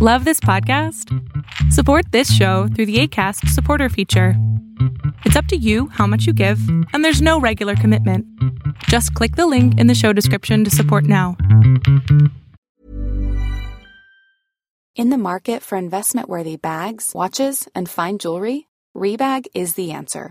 Love this podcast? Support this show through the ACAST supporter feature. It's up to you how much you give, and there's no regular commitment. Just click the link in the show description to support now. In the market for investment worthy bags, watches, and fine jewelry, Rebag is the answer.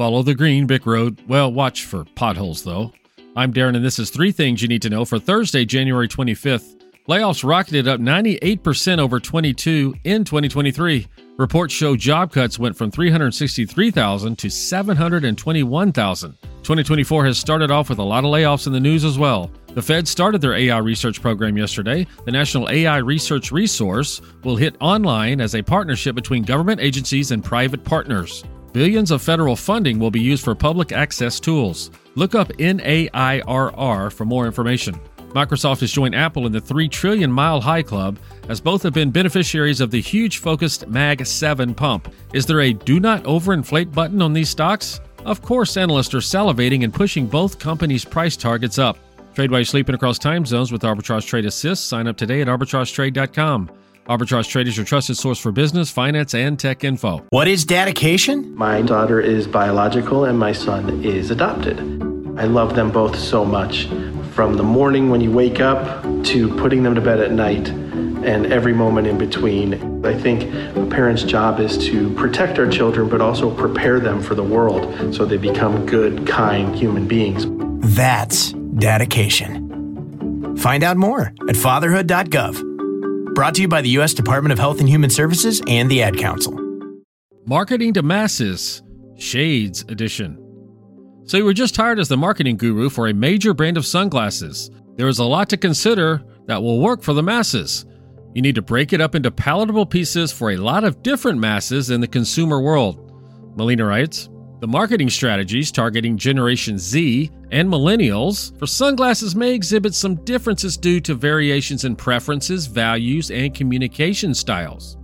Follow the green Bick Road. Well, watch for potholes, though. I'm Darren, and this is three things you need to know for Thursday, January 25th. Layoffs rocketed up 98% over 22 in 2023. Reports show job cuts went from 363,000 to 721,000. 2024 has started off with a lot of layoffs in the news as well. The Fed started their AI research program yesterday. The National AI Research Resource will hit online as a partnership between government agencies and private partners. Billions of federal funding will be used for public access tools. Look up NAIRR for more information. Microsoft has joined Apple in the 3 trillion mile high club, as both have been beneficiaries of the huge focused Mag 7 pump. Is there a do not overinflate button on these stocks? Of course, analysts are salivating and pushing both companies' price targets up. Trade while you're sleeping across time zones with Arbitrage Trade Assist. Sign up today at arbitragetrade.com. Arbitrage Trade is your trusted source for business, finance, and tech info. What is dedication? My daughter is biological and my son is adopted. I love them both so much. From the morning when you wake up to putting them to bed at night and every moment in between. I think a parent's job is to protect our children, but also prepare them for the world so they become good, kind human beings. That's dedication. Find out more at fatherhood.gov. Brought to you by the U.S. Department of Health and Human Services and the Ad Council. Marketing to Masses, Shades Edition. So, you were just hired as the marketing guru for a major brand of sunglasses. There is a lot to consider that will work for the masses. You need to break it up into palatable pieces for a lot of different masses in the consumer world. Melina writes The marketing strategies targeting Generation Z and millennials for sunglasses may exhibit some differences due to variations in preferences, values, and communication styles.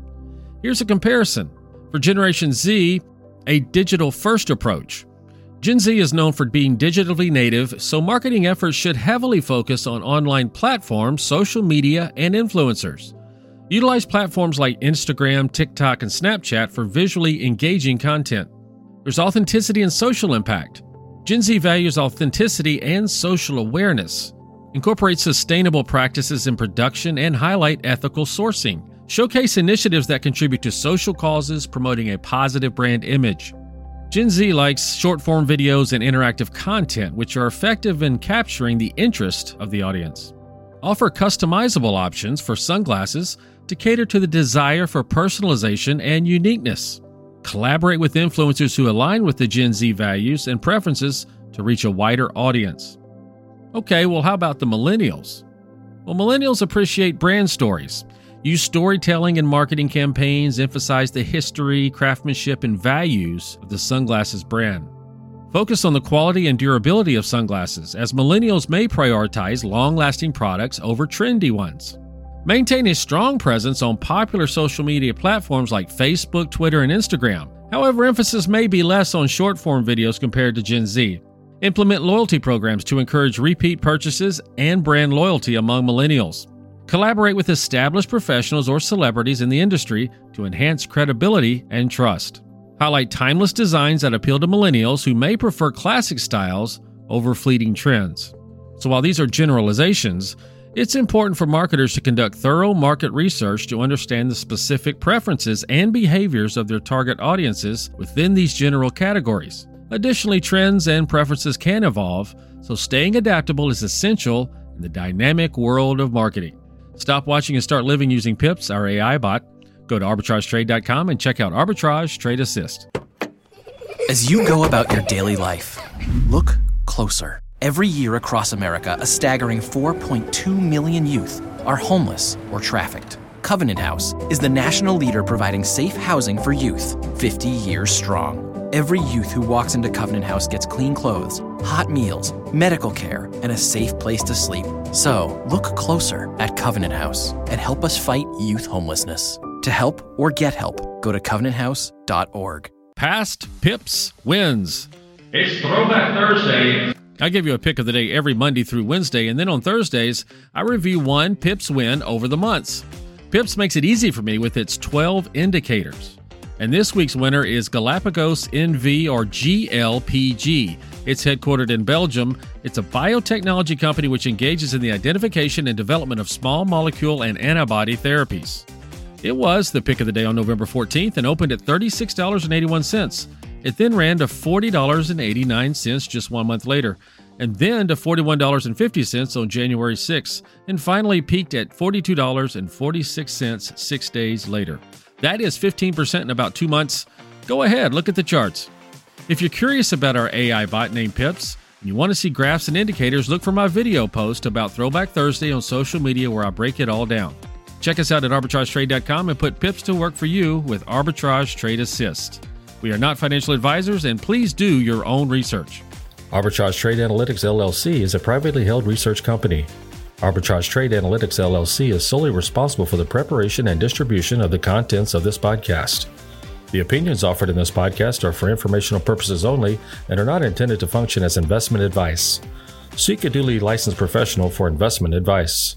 Here's a comparison. For Generation Z, a digital first approach. Gen Z is known for being digitally native, so marketing efforts should heavily focus on online platforms, social media, and influencers. Utilize platforms like Instagram, TikTok, and Snapchat for visually engaging content. There's authenticity and social impact. Gen Z values authenticity and social awareness, incorporate sustainable practices in production, and highlight ethical sourcing. Showcase initiatives that contribute to social causes, promoting a positive brand image. Gen Z likes short form videos and interactive content, which are effective in capturing the interest of the audience. Offer customizable options for sunglasses to cater to the desire for personalization and uniqueness. Collaborate with influencers who align with the Gen Z values and preferences to reach a wider audience. Okay, well, how about the millennials? Well, millennials appreciate brand stories. Use storytelling and marketing campaigns, emphasize the history, craftsmanship, and values of the sunglasses brand. Focus on the quality and durability of sunglasses, as millennials may prioritize long lasting products over trendy ones. Maintain a strong presence on popular social media platforms like Facebook, Twitter, and Instagram. However, emphasis may be less on short form videos compared to Gen Z. Implement loyalty programs to encourage repeat purchases and brand loyalty among millennials. Collaborate with established professionals or celebrities in the industry to enhance credibility and trust. Highlight timeless designs that appeal to millennials who may prefer classic styles over fleeting trends. So, while these are generalizations, it's important for marketers to conduct thorough market research to understand the specific preferences and behaviors of their target audiences within these general categories. Additionally, trends and preferences can evolve, so staying adaptable is essential in the dynamic world of marketing. Stop watching and start living using Pips, our AI bot. Go to arbitragetrade.com and check out Arbitrage Trade Assist. As you go about your daily life, look closer. Every year across America, a staggering 4.2 million youth are homeless or trafficked. Covenant House is the national leader providing safe housing for youth, 50 years strong. Every youth who walks into Covenant House gets clean clothes, hot meals, medical care, and a safe place to sleep. So, look closer at Covenant House and help us fight youth homelessness. To help or get help, go to covenanthouse.org. Past Pips wins. It's Throwback Thursday. I give you a pick of the day every Monday through Wednesday, and then on Thursdays, I review one Pips win over the months. Pips makes it easy for me with its 12 indicators. And this week's winner is Galapagos NV or GLPG. It's headquartered in Belgium. It's a biotechnology company which engages in the identification and development of small molecule and antibody therapies. It was the pick of the day on November 14th and opened at $36.81. It then ran to $40.89 just one month later, and then to $41.50 on January 6th, and finally peaked at $42.46 six days later. That is 15% in about two months. Go ahead, look at the charts. If you're curious about our AI bot named Pips, and you want to see graphs and indicators, look for my video post about Throwback Thursday on social media where I break it all down. Check us out at arbitragetrade.com and put Pips to work for you with Arbitrage Trade Assist. We are not financial advisors, and please do your own research. Arbitrage Trade Analytics LLC is a privately held research company. Arbitrage Trade Analytics LLC is solely responsible for the preparation and distribution of the contents of this podcast. The opinions offered in this podcast are for informational purposes only and are not intended to function as investment advice. Seek a duly licensed professional for investment advice.